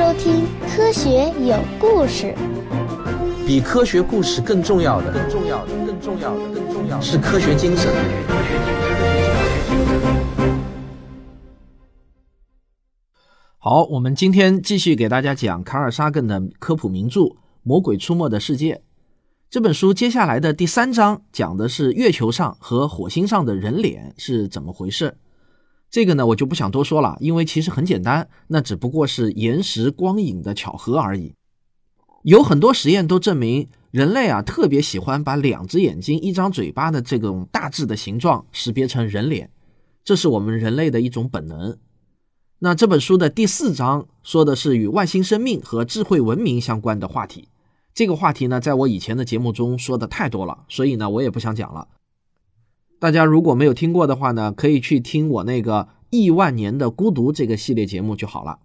收听《科学有故事》。比科学故事更重要的，更重要的，更重要的，更重要的是科学精神。好，我们今天继续给大家讲卡尔沙根的科普名著《魔鬼出没的世界》这本书。接下来的第三章讲的是月球上和火星上的人脸是怎么回事。这个呢，我就不想多说了，因为其实很简单，那只不过是延时光影的巧合而已。有很多实验都证明，人类啊特别喜欢把两只眼睛、一张嘴巴的这种大致的形状识别成人脸，这是我们人类的一种本能。那这本书的第四章说的是与外星生命和智慧文明相关的话题。这个话题呢，在我以前的节目中说的太多了，所以呢，我也不想讲了。大家如果没有听过的话呢，可以去听我那个亿万年的孤独这个系列节目就好了。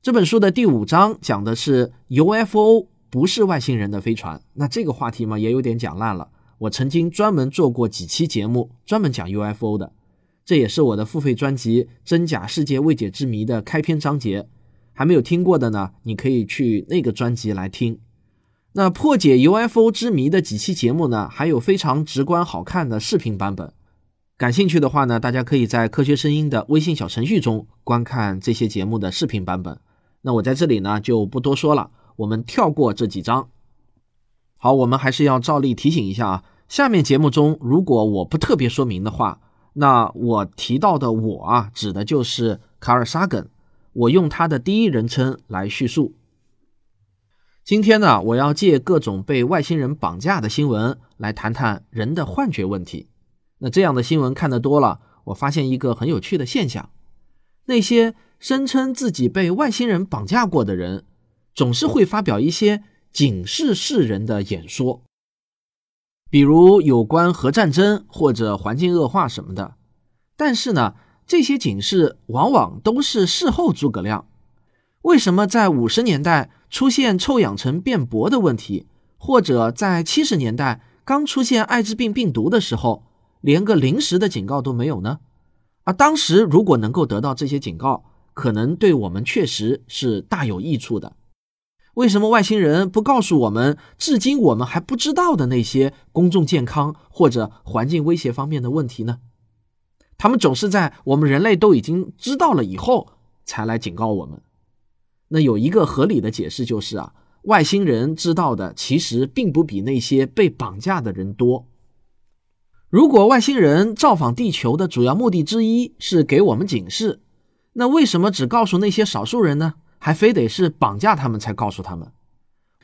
这本书的第五章讲的是 UFO 不是外星人的飞船，那这个话题嘛也有点讲烂了。我曾经专门做过几期节目，专门讲 UFO 的，这也是我的付费专辑《真假世界未解之谜》的开篇章节。还没有听过的呢，你可以去那个专辑来听。那破解 UFO 之谜的几期节目呢，还有非常直观好看的视频版本。感兴趣的话呢，大家可以在科学声音的微信小程序中观看这些节目的视频版本。那我在这里呢就不多说了，我们跳过这几章。好，我们还是要照例提醒一下啊，下面节目中如果我不特别说明的话，那我提到的我啊，指的就是卡尔沙根，我用他的第一人称来叙述。今天呢，我要借各种被外星人绑架的新闻来谈谈人的幻觉问题。那这样的新闻看得多了，我发现一个很有趣的现象：那些声称自己被外星人绑架过的人，总是会发表一些警示世人的演说，比如有关核战争或者环境恶化什么的。但是呢，这些警示往往都是事后诸葛亮。为什么在五十年代？出现臭氧层变薄的问题，或者在七十年代刚出现艾滋病病毒的时候，连个临时的警告都没有呢？而当时如果能够得到这些警告，可能对我们确实是大有益处的。为什么外星人不告诉我们至今我们还不知道的那些公众健康或者环境威胁方面的问题呢？他们总是在我们人类都已经知道了以后才来警告我们。那有一个合理的解释就是啊，外星人知道的其实并不比那些被绑架的人多。如果外星人造访地球的主要目的之一是给我们警示，那为什么只告诉那些少数人呢？还非得是绑架他们才告诉他们？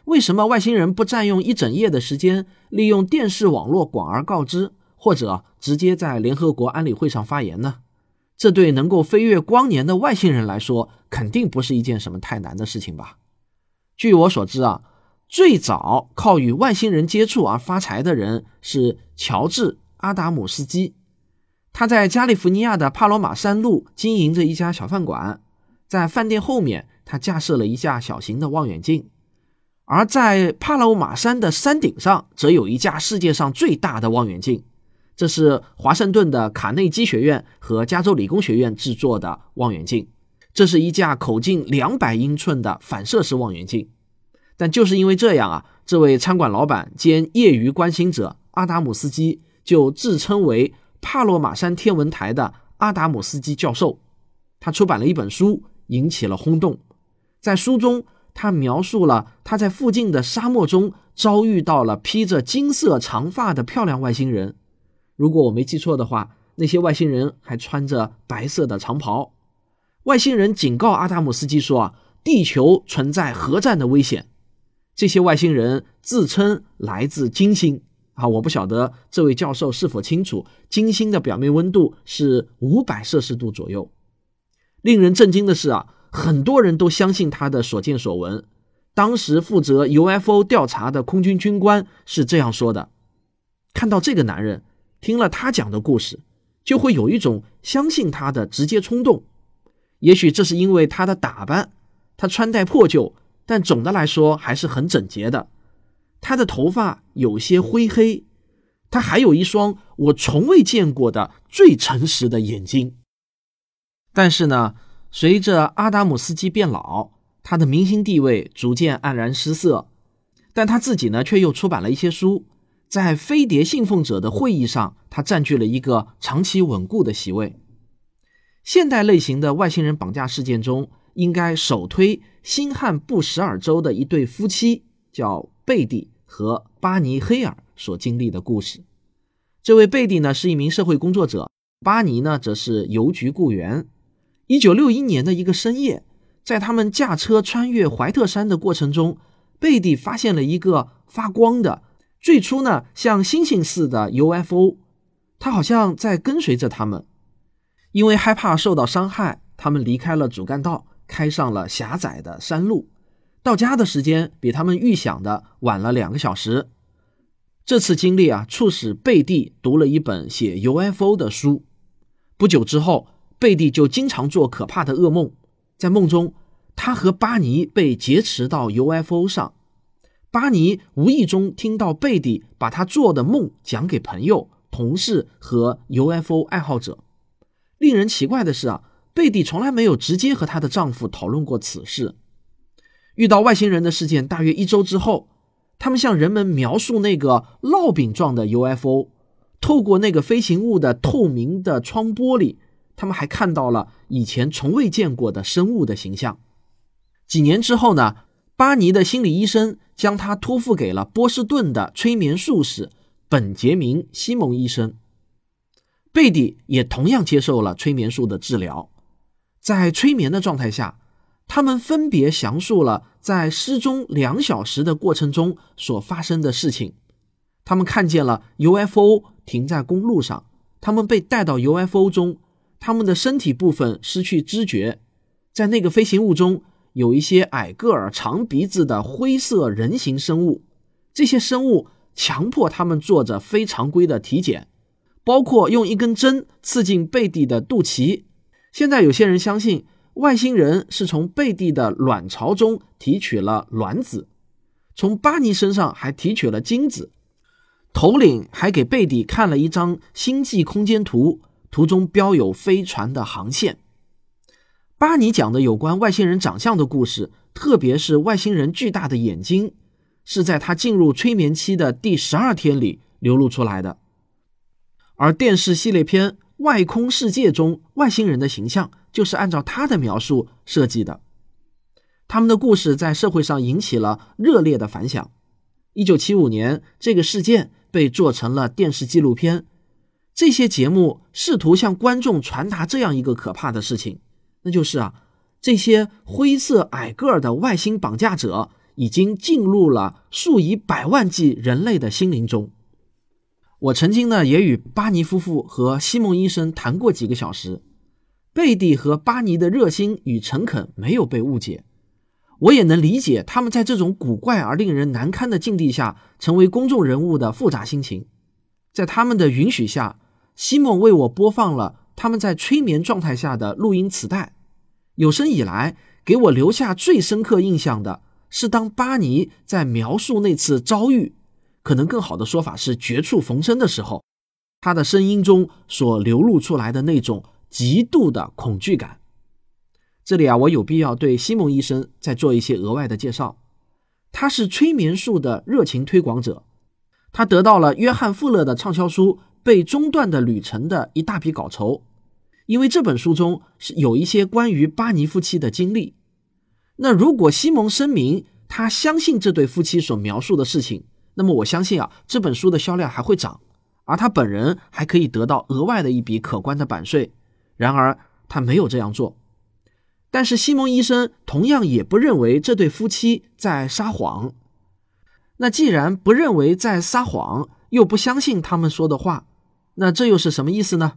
为什么外星人不占用一整夜的时间，利用电视网络广而告之，或者直接在联合国安理会上发言呢？这对能够飞越光年的外星人来说，肯定不是一件什么太难的事情吧？据我所知啊，最早靠与外星人接触而发财的人是乔治·阿达姆斯基。他在加利福尼亚的帕罗马山路经营着一家小饭馆，在饭店后面，他架设了一架小型的望远镜，而在帕罗马山的山顶上，则有一架世界上最大的望远镜。这是华盛顿的卡内基学院和加州理工学院制作的望远镜，这是一架口径两百英寸的反射式望远镜。但就是因为这样啊，这位餐馆老板兼业余观星者阿达姆斯基就自称为帕洛马山天文台的阿达姆斯基教授。他出版了一本书，引起了轰动。在书中，他描述了他在附近的沙漠中遭遇到了披着金色长发的漂亮外星人。如果我没记错的话，那些外星人还穿着白色的长袍。外星人警告阿达姆斯基说：“啊，地球存在核战的危险。”这些外星人自称来自金星。啊，我不晓得这位教授是否清楚，金星的表面温度是五百摄氏度左右。令人震惊的是啊，很多人都相信他的所见所闻。当时负责 UFO 调查的空军军官是这样说的：“看到这个男人。”听了他讲的故事，就会有一种相信他的直接冲动。也许这是因为他的打扮，他穿戴破旧，但总的来说还是很整洁的。他的头发有些灰黑，他还有一双我从未见过的最诚实的眼睛。但是呢，随着阿达姆斯基变老，他的明星地位逐渐黯然失色，但他自己呢，却又出版了一些书。在飞碟信奉者的会议上，他占据了一个长期稳固的席位。现代类型的外星人绑架事件中，应该首推新罕布什尔州的一对夫妻，叫贝蒂和巴尼·黑尔所经历的故事。这位贝蒂呢是一名社会工作者，巴尼呢则是邮局雇员。一九六一年的一个深夜，在他们驾车穿越怀特山的过程中，贝蒂发现了一个发光的。最初呢，像星星似的 UFO，它好像在跟随着他们。因为害怕受到伤害，他们离开了主干道，开上了狭窄的山路。到家的时间比他们预想的晚了两个小时。这次经历啊，促使贝蒂读了一本写 UFO 的书。不久之后，贝蒂就经常做可怕的噩梦，在梦中，他和巴尼被劫持到 UFO 上。巴尼无意中听到贝蒂把他做的梦讲给朋友、同事和 UFO 爱好者。令人奇怪的是啊，贝蒂从来没有直接和她的丈夫讨论过此事。遇到外星人的事件大约一周之后，他们向人们描述那个烙饼状的 UFO。透过那个飞行物的透明的窗玻璃，他们还看到了以前从未见过的生物的形象。几年之后呢？巴尼的心理医生将他托付给了波士顿的催眠术士本杰明·西蒙医生。贝蒂也同样接受了催眠术的治疗。在催眠的状态下，他们分别详述了在失踪两小时的过程中所发生的事情。他们看见了 UFO 停在公路上，他们被带到 UFO 中，他们的身体部分失去知觉，在那个飞行物中。有一些矮个儿、长鼻子的灰色人形生物，这些生物强迫他们做着非常规的体检，包括用一根针刺进贝蒂的肚脐。现在有些人相信外星人是从贝蒂的卵巢中提取了卵子，从巴尼身上还提取了精子。头领还给贝蒂看了一张星际空间图，图中标有飞船的航线。巴尼讲的有关外星人长相的故事，特别是外星人巨大的眼睛，是在他进入催眠期的第十二天里流露出来的。而电视系列片《外空世界》中外星人的形象，就是按照他的描述设计的。他们的故事在社会上引起了热烈的反响。一九七五年，这个事件被做成了电视纪录片。这些节目试图向观众传达这样一个可怕的事情。那就是啊，这些灰色矮个儿的外星绑架者已经进入了数以百万计人类的心灵中。我曾经呢也与巴尼夫妇和西蒙医生谈过几个小时，贝蒂和巴尼的热心与诚恳没有被误解。我也能理解他们在这种古怪而令人难堪的境地下成为公众人物的复杂心情。在他们的允许下，西蒙为我播放了。他们在催眠状态下的录音磁带，有生以来给我留下最深刻印象的是，当巴尼在描述那次遭遇，可能更好的说法是绝处逢生的时候，他的声音中所流露出来的那种极度的恐惧感。这里啊，我有必要对西蒙医生再做一些额外的介绍。他是催眠术的热情推广者，他得到了约翰·富勒的畅销书《被中断的旅程》的一大笔稿酬。因为这本书中是有一些关于巴尼夫妻的经历，那如果西蒙声明他相信这对夫妻所描述的事情，那么我相信啊，这本书的销量还会涨，而他本人还可以得到额外的一笔可观的版税。然而他没有这样做，但是西蒙医生同样也不认为这对夫妻在撒谎。那既然不认为在撒谎，又不相信他们说的话，那这又是什么意思呢？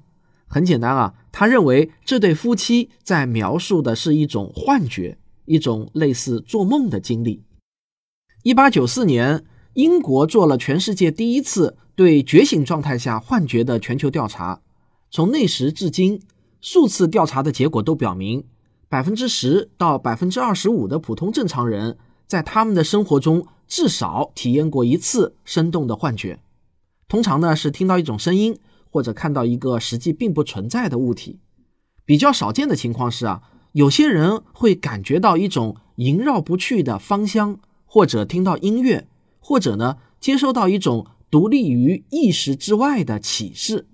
很简单啊，他认为这对夫妻在描述的是一种幻觉，一种类似做梦的经历。一八九四年，英国做了全世界第一次对觉醒状态下幻觉的全球调查。从那时至今，数次调查的结果都表明，百分之十到百分之二十五的普通正常人在他们的生活中至少体验过一次生动的幻觉。通常呢，是听到一种声音。或者看到一个实际并不存在的物体，比较少见的情况是啊，有些人会感觉到一种萦绕不去的芳香，或者听到音乐，或者呢接收到一种独立于意识之外的启示。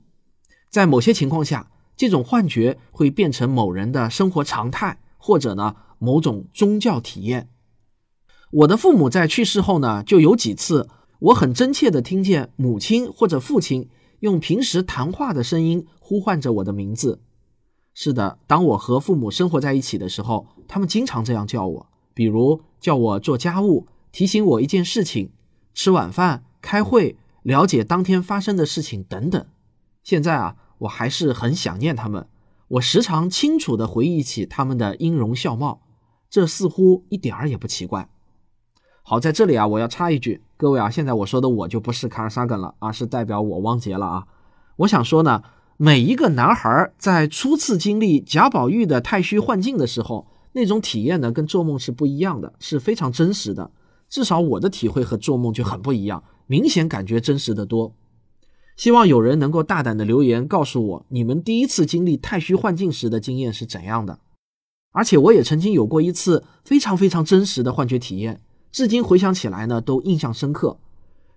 在某些情况下，这种幻觉会变成某人的生活常态，或者呢某种宗教体验。我的父母在去世后呢，就有几次，我很真切地听见母亲或者父亲用平时谈话的声音呼唤着我的名字。是的，当我和父母生活在一起的时候，他们经常这样叫我，比如叫我做家务，提醒我一件事情，吃晚饭、开会、了解当天发生的事情等等。现在啊，我还是很想念他们，我时常清楚地回忆起他们的音容笑貌，这似乎一点儿也不奇怪。好，在这里啊，我要插一句，各位啊，现在我说的我就不是卡尔萨根了啊，是代表我汪杰了啊。我想说呢。每一个男孩在初次经历贾宝玉的太虚幻境的时候，那种体验呢，跟做梦是不一样的，是非常真实的。至少我的体会和做梦就很不一样，明显感觉真实的多。希望有人能够大胆的留言告诉我，你们第一次经历太虚幻境时的经验是怎样的？而且我也曾经有过一次非常非常真实的幻觉体验，至今回想起来呢，都印象深刻。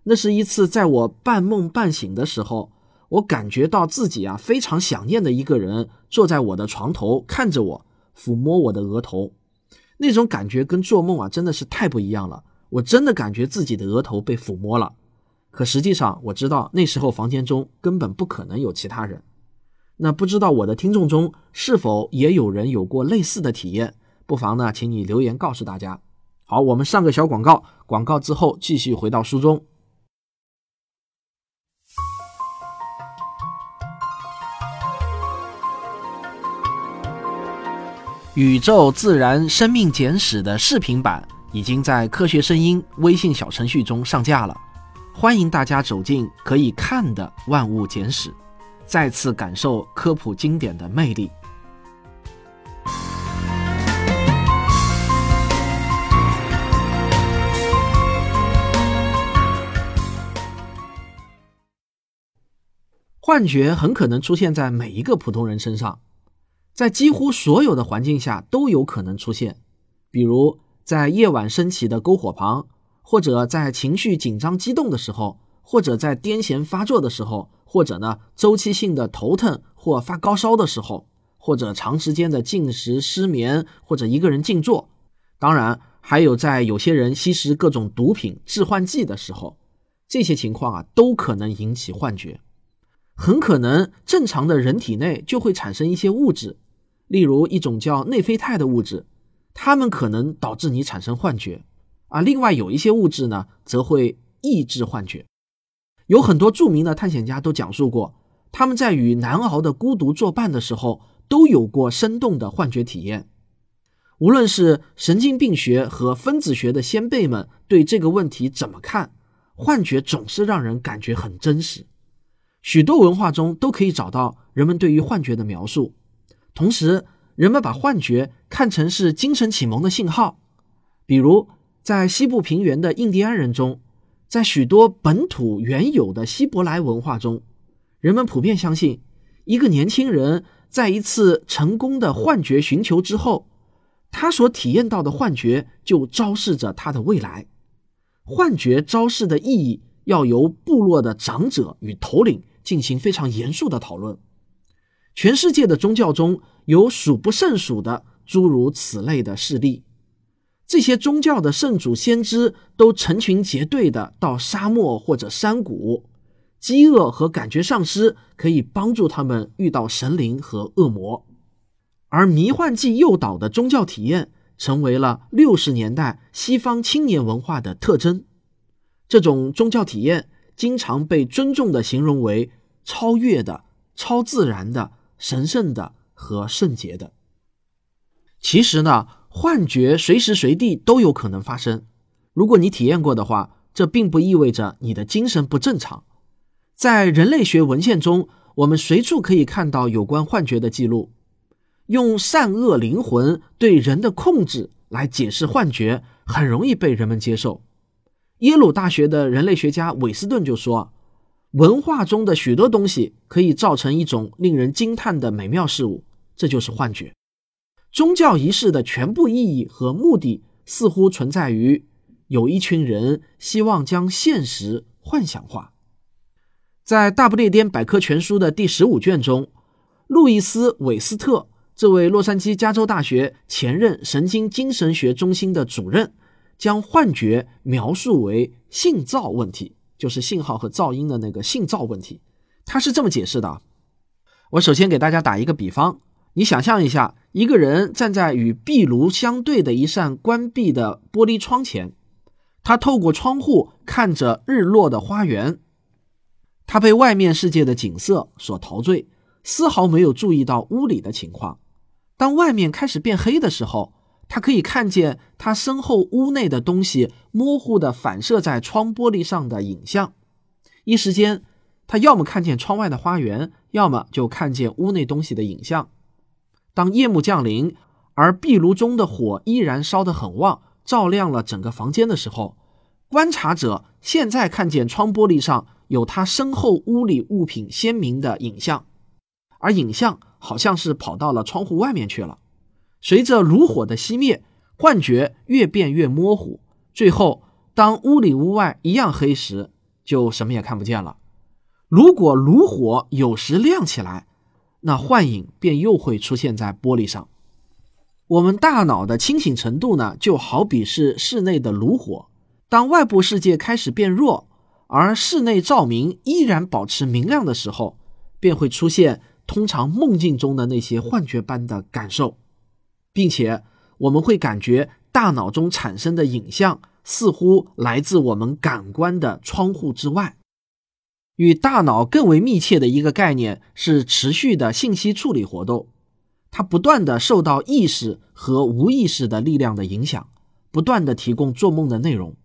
那是一次在我半梦半醒的时候。我感觉到自己啊非常想念的一个人坐在我的床头看着我，抚摸我的额头，那种感觉跟做梦啊真的是太不一样了。我真的感觉自己的额头被抚摸了，可实际上我知道那时候房间中根本不可能有其他人。那不知道我的听众中是否也有人有过类似的体验？不妨呢，请你留言告诉大家。好，我们上个小广告，广告之后继续回到书中。《宇宙自然生命简史》的视频版已经在科学声音微信小程序中上架了，欢迎大家走进可以看的万物简史，再次感受科普经典的魅力。幻觉很可能出现在每一个普通人身上。在几乎所有的环境下都有可能出现，比如在夜晚升起的篝火旁，或者在情绪紧张激动的时候，或者在癫痫发作的时候，或者呢周期性的头疼或发高烧的时候，或者长时间的进食失眠，或者一个人静坐，当然还有在有些人吸食各种毒品致幻剂的时候，这些情况啊都可能引起幻觉。很可能正常的人体内就会产生一些物质。例如一种叫内啡肽的物质，它们可能导致你产生幻觉，啊，另外有一些物质呢，则会抑制幻觉。有很多著名的探险家都讲述过，他们在与难熬的孤独作伴的时候，都有过生动的幻觉体验。无论是神经病学和分子学的先辈们对这个问题怎么看，幻觉总是让人感觉很真实。许多文化中都可以找到人们对于幻觉的描述。同时，人们把幻觉看成是精神启蒙的信号，比如在西部平原的印第安人中，在许多本土原有的希伯来文化中，人们普遍相信，一个年轻人在一次成功的幻觉寻求之后，他所体验到的幻觉就昭示着他的未来。幻觉昭示的意义要由部落的长者与头领进行非常严肃的讨论。全世界的宗教中有数不胜数的诸如此类的事例，这些宗教的圣主先知都成群结队的到沙漠或者山谷，饥饿和感觉丧失可以帮助他们遇到神灵和恶魔，而迷幻剂诱导的宗教体验成为了六十年代西方青年文化的特征。这种宗教体验经常被尊重的形容为超越的、超自然的。神圣的和圣洁的。其实呢，幻觉随时随地都有可能发生。如果你体验过的话，这并不意味着你的精神不正常。在人类学文献中，我们随处可以看到有关幻觉的记录。用善恶灵魂对人的控制来解释幻觉，很容易被人们接受。耶鲁大学的人类学家韦斯顿就说。文化中的许多东西可以造成一种令人惊叹的美妙事物，这就是幻觉。宗教仪式的全部意义和目的似乎存在于有一群人希望将现实幻想化。在《大不列颠百科全书》的第十五卷中，路易斯·韦斯特这位洛杉矶加州大学前任神经精神学中心的主任，将幻觉描述为信噪问题，就是信号和噪音的那个信噪问题。他是这么解释的：我首先给大家打一个比方，你想象一下，一个人站在与壁炉相对的一扇关闭的玻璃窗前，他透过窗户看着日落的花园。他被外面世界的景色所陶醉，丝毫没有注意到屋里的情况。当外面开始变黑的时候，他可以看见他身后屋内的东西模糊的反射在窗玻璃上的影像。一时间，他要么看见窗外的花园，要么就看见屋内东西的影像。当夜幕降临，而壁炉中的火依然烧得很旺，照亮了整个房间的时候，观察者现在看见窗玻璃上。有他身后屋里物品鲜明的影像，而影像好像是跑到了窗户外面去了。随着炉火的熄灭，幻觉越变越模糊，最后当屋里屋外一样黑时，就什么也看不见了。如果炉火有时亮起来，那幻影便又会出现在玻璃上。我们大脑的清醒程度呢，就好比是室内的炉火，当外部世界开始变弱。而室内照明依然保持明亮的时候，便会出现通常梦境中的那些幻觉般的感受，并且我们会感觉大脑中产生的影像似乎来自我们感官的窗户之外。与大脑更为密切的一个概念是持续的信息处理活动，它不断的受到意识和无意识的力量的影响，不断的提供做梦的内容。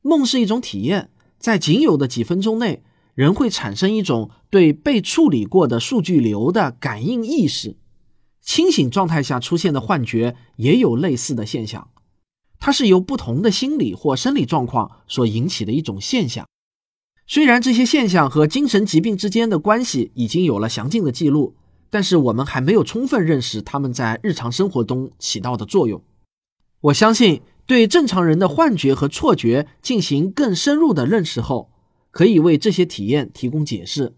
梦是一种体验。在仅有的几分钟内，人会产生一种对被处理过的数据流的感应意识。清醒状态下出现的幻觉也有类似的现象，它是由不同的心理或生理状况所引起的一种现象。虽然这些现象和精神疾病之间的关系已经有了详尽的记录，但是我们还没有充分认识他们在日常生活中起到的作用。我相信。对正常人的幻觉和错觉进行更深入的认识后，可以为这些体验提供解释。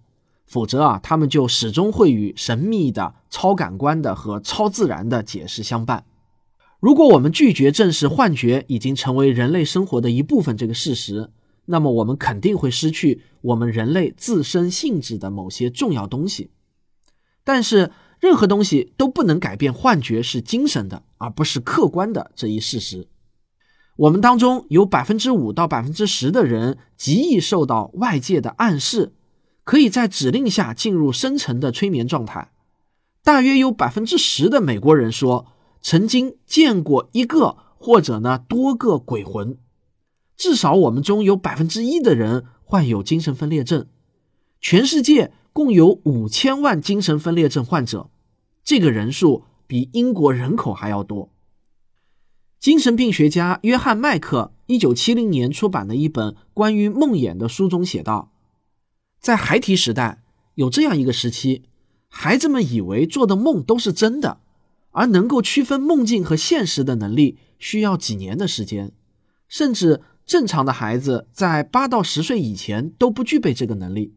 否则啊，他们就始终会与神秘的、超感官的和超自然的解释相伴。如果我们拒绝正视幻觉已经成为人类生活的一部分这个事实，那么我们肯定会失去我们人类自身性质的某些重要东西。但是，任何东西都不能改变幻觉是精神的，而不是客观的这一事实。我们当中有百分之五到百分之十的人极易受到外界的暗示，可以在指令下进入深层的催眠状态。大约有百分之十的美国人说曾经见过一个或者呢多个鬼魂。至少我们中有百分之一的人患有精神分裂症。全世界共有五千万精神分裂症患者，这个人数比英国人口还要多。精神病学家约翰·麦克一九七零年出版的一本关于梦魇的书中写道：“在孩提时代，有这样一个时期，孩子们以为做的梦都是真的，而能够区分梦境和现实的能力需要几年的时间，甚至正常的孩子在八到十岁以前都不具备这个能力。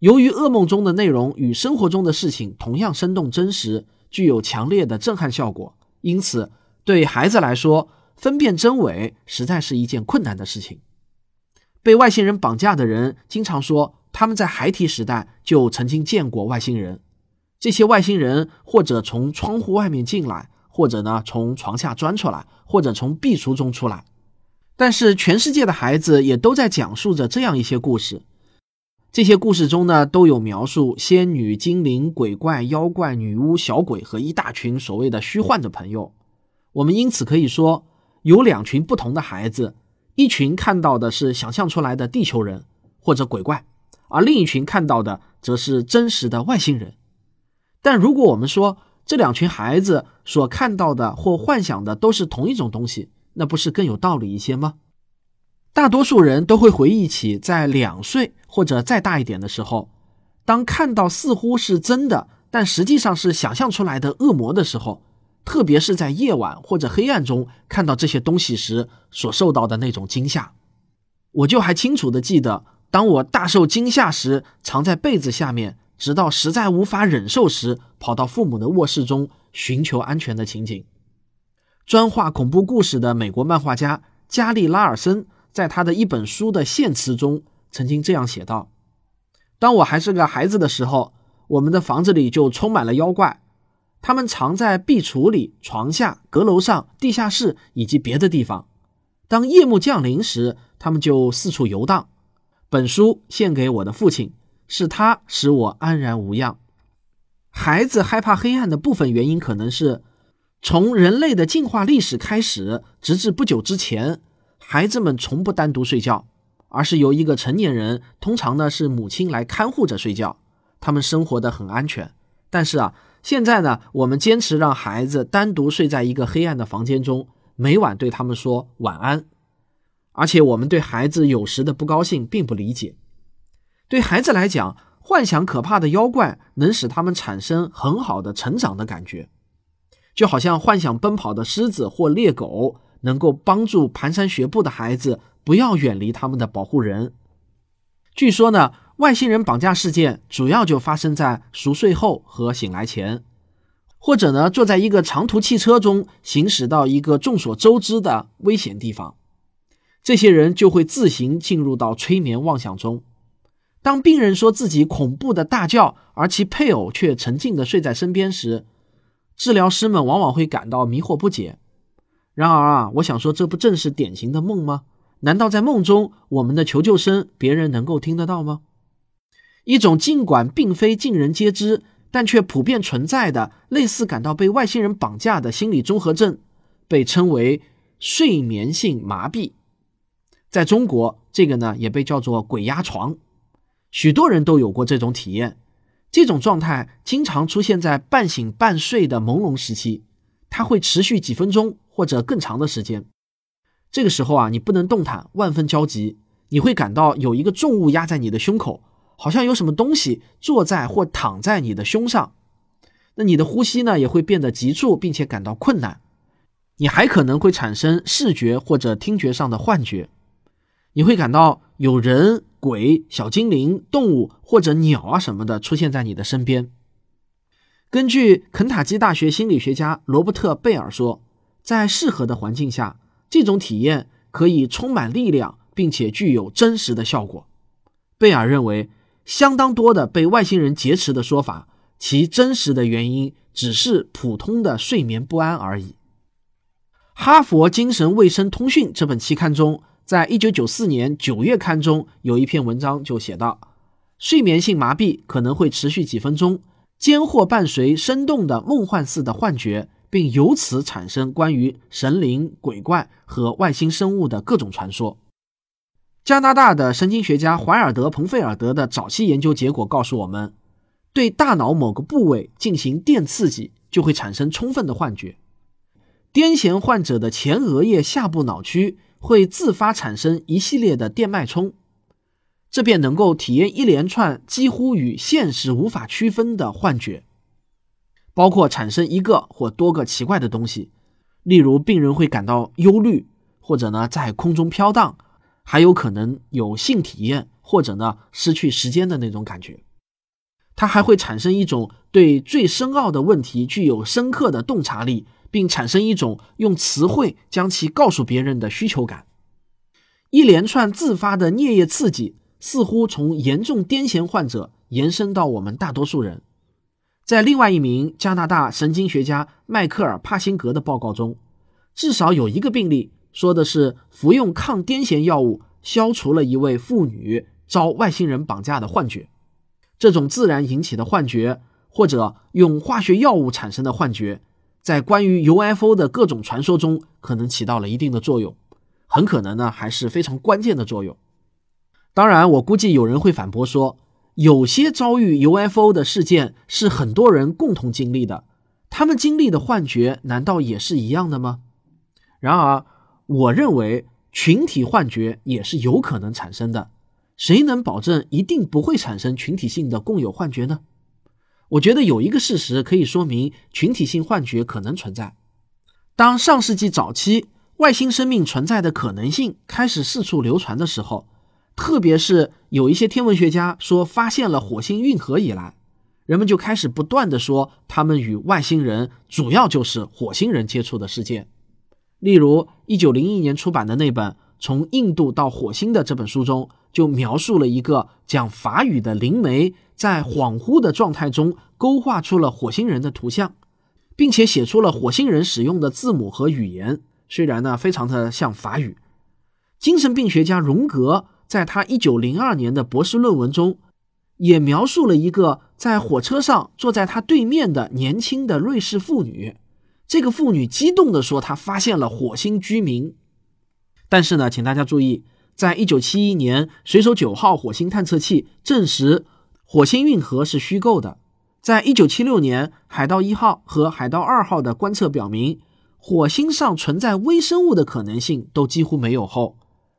由于噩梦中的内容与生活中的事情同样生动真实，具有强烈的震撼效果，因此。”对孩子来说，分辨真伪实在是一件困难的事情。被外星人绑架的人经常说，他们在孩提时代就曾经见过外星人。这些外星人或者从窗户外面进来，或者呢从床下钻出来，或者从壁橱中出来。但是，全世界的孩子也都在讲述着这样一些故事。这些故事中呢，都有描述仙女、精灵、鬼怪、妖怪、女巫、小鬼和一大群所谓的虚幻的朋友。我们因此可以说，有两群不同的孩子，一群看到的是想象出来的地球人或者鬼怪，而另一群看到的则是真实的外星人。但如果我们说这两群孩子所看到的或幻想的都是同一种东西，那不是更有道理一些吗？大多数人都会回忆起在两岁或者再大一点的时候，当看到似乎是真的，但实际上是想象出来的恶魔的时候。特别是在夜晚或者黑暗中看到这些东西时所受到的那种惊吓。我就还清楚的记得，当我大受惊吓时，藏在被子下面，直到实在无法忍受时，跑到父母的卧室中寻求安全的情景。专画恐怖故事的美国漫画家加利拉尔森，在他的一本书的献词中曾经这样写道：“当我还是个孩子的时候，我们的房子里就充满了妖怪，他们藏在壁橱里、床下、阁楼上、地下室以及别的地方。当夜幕降临时，他们就四处游荡。本书献给我的父亲，是他使我安然无恙。孩子害怕黑暗的部分原因可能是。”从人类的进化历史开始，直至不久之前，孩子们从不单独睡觉，而是由一个成年人，通常呢是母亲来看护着睡觉。他们生活的很安全。但是啊，现在呢，我们坚持让孩子单独睡在一个黑暗的房间中，每晚对他们说晚安。而且我们对孩子有时的不高兴并不理解。对孩子来讲，幻想可怕的妖怪能使他们产生很好的成长的感觉。就好像幻想奔跑的狮子或猎狗能够帮助蹒跚学步的孩子不要远离他们的保护人。据说呢，外星人绑架事件主要就发生在熟睡后和醒来前，或者呢坐在一个长途汽车中行驶到一个众所周知的危险地方，这些人就会自行进入到催眠妄想中。当病人说自己恐怖的大叫，而其配偶却沉静的睡在身边时。治疗师们往往会感到迷惑不解。然而啊，我想说，这不正是典型的梦吗？难道在梦中，我们的求救声别人能够听得到吗？一种尽管并非尽人皆知，但却普遍存在的类似感到被外星人绑架的心理综合症，被称为睡眠性麻痹。在中国，这个呢也被叫做“鬼压床”，许多人都有过这种体验。这种状态经常出现在半醒半睡的朦胧时期，它会持续几分钟或者更长的时间。这个时候啊，你不能动弹，万分焦急，你会感到有一个重物压在你的胸口，好像有什么东西坐在或躺在你的胸上。那你的呼吸呢，也会变得急促，并且感到困难。你还可能会产生视觉或者听觉上的幻觉，你会感到有人。鬼、小精灵、动物或者鸟啊什么的出现在你的身边。根据肯塔基大学心理学家罗伯特·贝尔说，在适合的环境下，这种体验可以充满力量，并且具有真实的效果。贝尔认为，相当多的被外星人劫持的说法，其真实的原因只是普通的睡眠不安而已。《哈佛精神卫生通讯》这本期刊中。在一九九四年九月刊中有一篇文章就写道，睡眠性麻痹可能会持续几分钟，间或伴随生动的梦幻似的幻觉，并由此产生关于神灵、鬼怪和外星生物的各种传说。加拿大的神经学家怀尔德·彭费尔德的早期研究结果告诉我们，对大脑某个部位进行电刺激，就会产生充分的幻觉。癫痫患者的前额叶下部脑区。会自发产生一系列的电脉冲，这便能够体验一连串几乎与现实无法区分的幻觉，包括产生一个或多个奇怪的东西，例如病人会感到忧虑，或者呢在空中飘荡，还有可能有性体验，或者呢失去时间的那种感觉。它还会产生一种对最深奥的问题具有深刻的洞察力。并产生一种用词汇将其告诉别人的需求感。一连串自发的颞叶刺激似乎从严重癫痫患者延伸到我们大多数人。在另外一名加拿大神经学家迈克尔·帕辛格的报告中，至少有一个病例说的是服用抗癫痫药物消除了一位妇女遭外星人绑架的幻觉。这种自然引起的幻觉，或者用化学药物产生的幻觉。在关于 UFO 的各种传说中，可能起到了一定的作用，很可能呢还是非常关键的作用。当然，我估计有人会反驳说，有些遭遇 UFO 的事件是很多人共同经历的，他们经历的幻觉难道也是一样的吗？然而，我认为群体幻觉也是有可能产生的。谁能保证一定不会产生群体性的共有幻觉呢？我觉得有一个事实可以说明群体性幻觉可能存在。当上世纪早期外星生命存在的可能性开始四处流传的时候，特别是有一些天文学家说发现了火星运河以来，人们就开始不断的说他们与外星人主要就是火星人接触的事件。例如，一九零一年出版的那本《从印度到火星》的这本书中，就描述了一个讲法语的灵媒在恍惚的状态中勾画出了火星人的图像，并且写出了火星人使用的字母和语言，虽然呢非常的像法语。精神病学家荣格在他一九零二年的博士论文中，也描述了一个在火车上坐在他对面的年轻的瑞士妇女。这个妇女激动地说：“她发现了火星居民。”但是呢，请大家注意，在一九七一年，水手九号火星探测器证实火星运河是虚构的。在一九七六年，海盗一号和海盗二号的观测表明，火星上存在微生物的可能性都几乎没有后，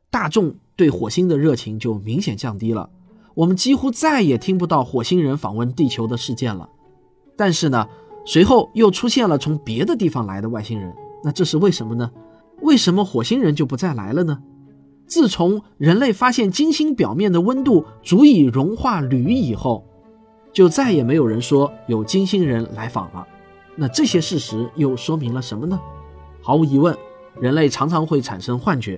大众对火星的热情就明显降低了。我们几乎再也听不到火星人访问地球的事件了。但是呢？随后又出现了从别的地方来的外星人，那这是为什么呢？为什么火星人就不再来了呢？自从人类发现金星表面的温度足以融化铝以后，就再也没有人说有金星人来访了。那这些事实又说明了什么呢？毫无疑问，人类常常会产生幻觉。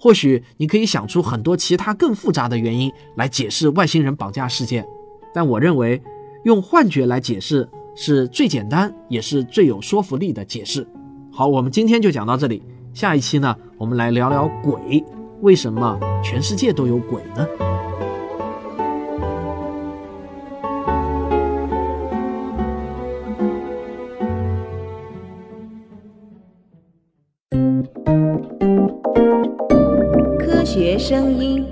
或许你可以想出很多其他更复杂的原因来解释外星人绑架事件，但我认为用幻觉来解释。是最简单也是最有说服力的解释。好，我们今天就讲到这里。下一期呢，我们来聊聊鬼。为什么全世界都有鬼呢？科学声音。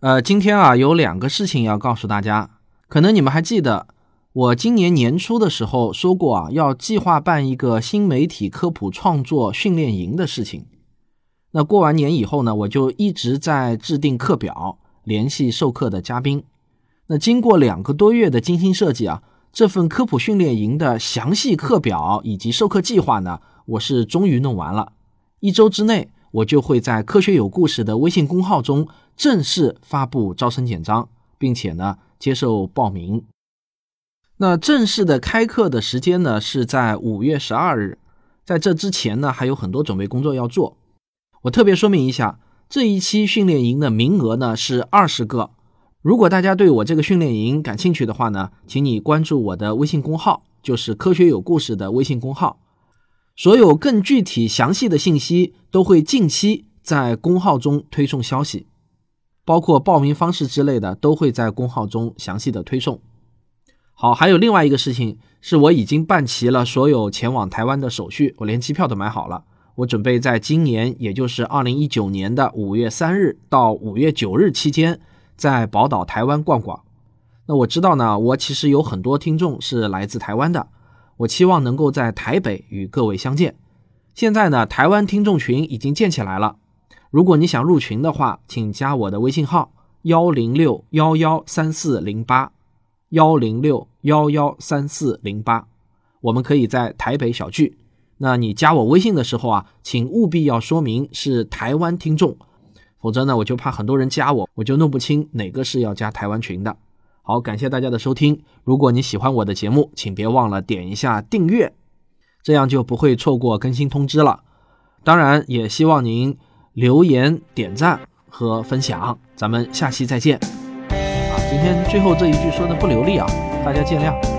呃，今天啊，有两个事情要告诉大家。可能你们还记得，我今年年初的时候说过啊，要计划办一个新媒体科普创作训练营的事情。那过完年以后呢，我就一直在制定课表，联系授课的嘉宾。那经过两个多月的精心设计啊，这份科普训练营的详细课表以及授课计划呢，我是终于弄完了。一周之内，我就会在“科学有故事”的微信公号中正式发布招生简章，并且呢。接受报名。那正式的开课的时间呢，是在五月十二日。在这之前呢，还有很多准备工作要做。我特别说明一下，这一期训练营的名额呢是二十个。如果大家对我这个训练营感兴趣的话呢，请你关注我的微信公号，就是“科学有故事”的微信公号。所有更具体详细的信息都会近期在公号中推送消息。包括报名方式之类的，都会在公号中详细的推送。好，还有另外一个事情，是我已经办齐了所有前往台湾的手续，我连机票都买好了。我准备在今年，也就是二零一九年的五月三日到五月九日期间，在宝岛台湾逛逛。那我知道呢，我其实有很多听众是来自台湾的，我期望能够在台北与各位相见。现在呢，台湾听众群已经建起来了。如果你想入群的话，请加我的微信号幺零六幺幺三四零八幺零六幺幺三四零八，我们可以在台北小聚。那你加我微信的时候啊，请务必要说明是台湾听众，否则呢，我就怕很多人加我，我就弄不清哪个是要加台湾群的。好，感谢大家的收听。如果你喜欢我的节目，请别忘了点一下订阅，这样就不会错过更新通知了。当然，也希望您。留言、点赞和分享，咱们下期再见。啊，今天最后这一句说的不流利啊，大家见谅。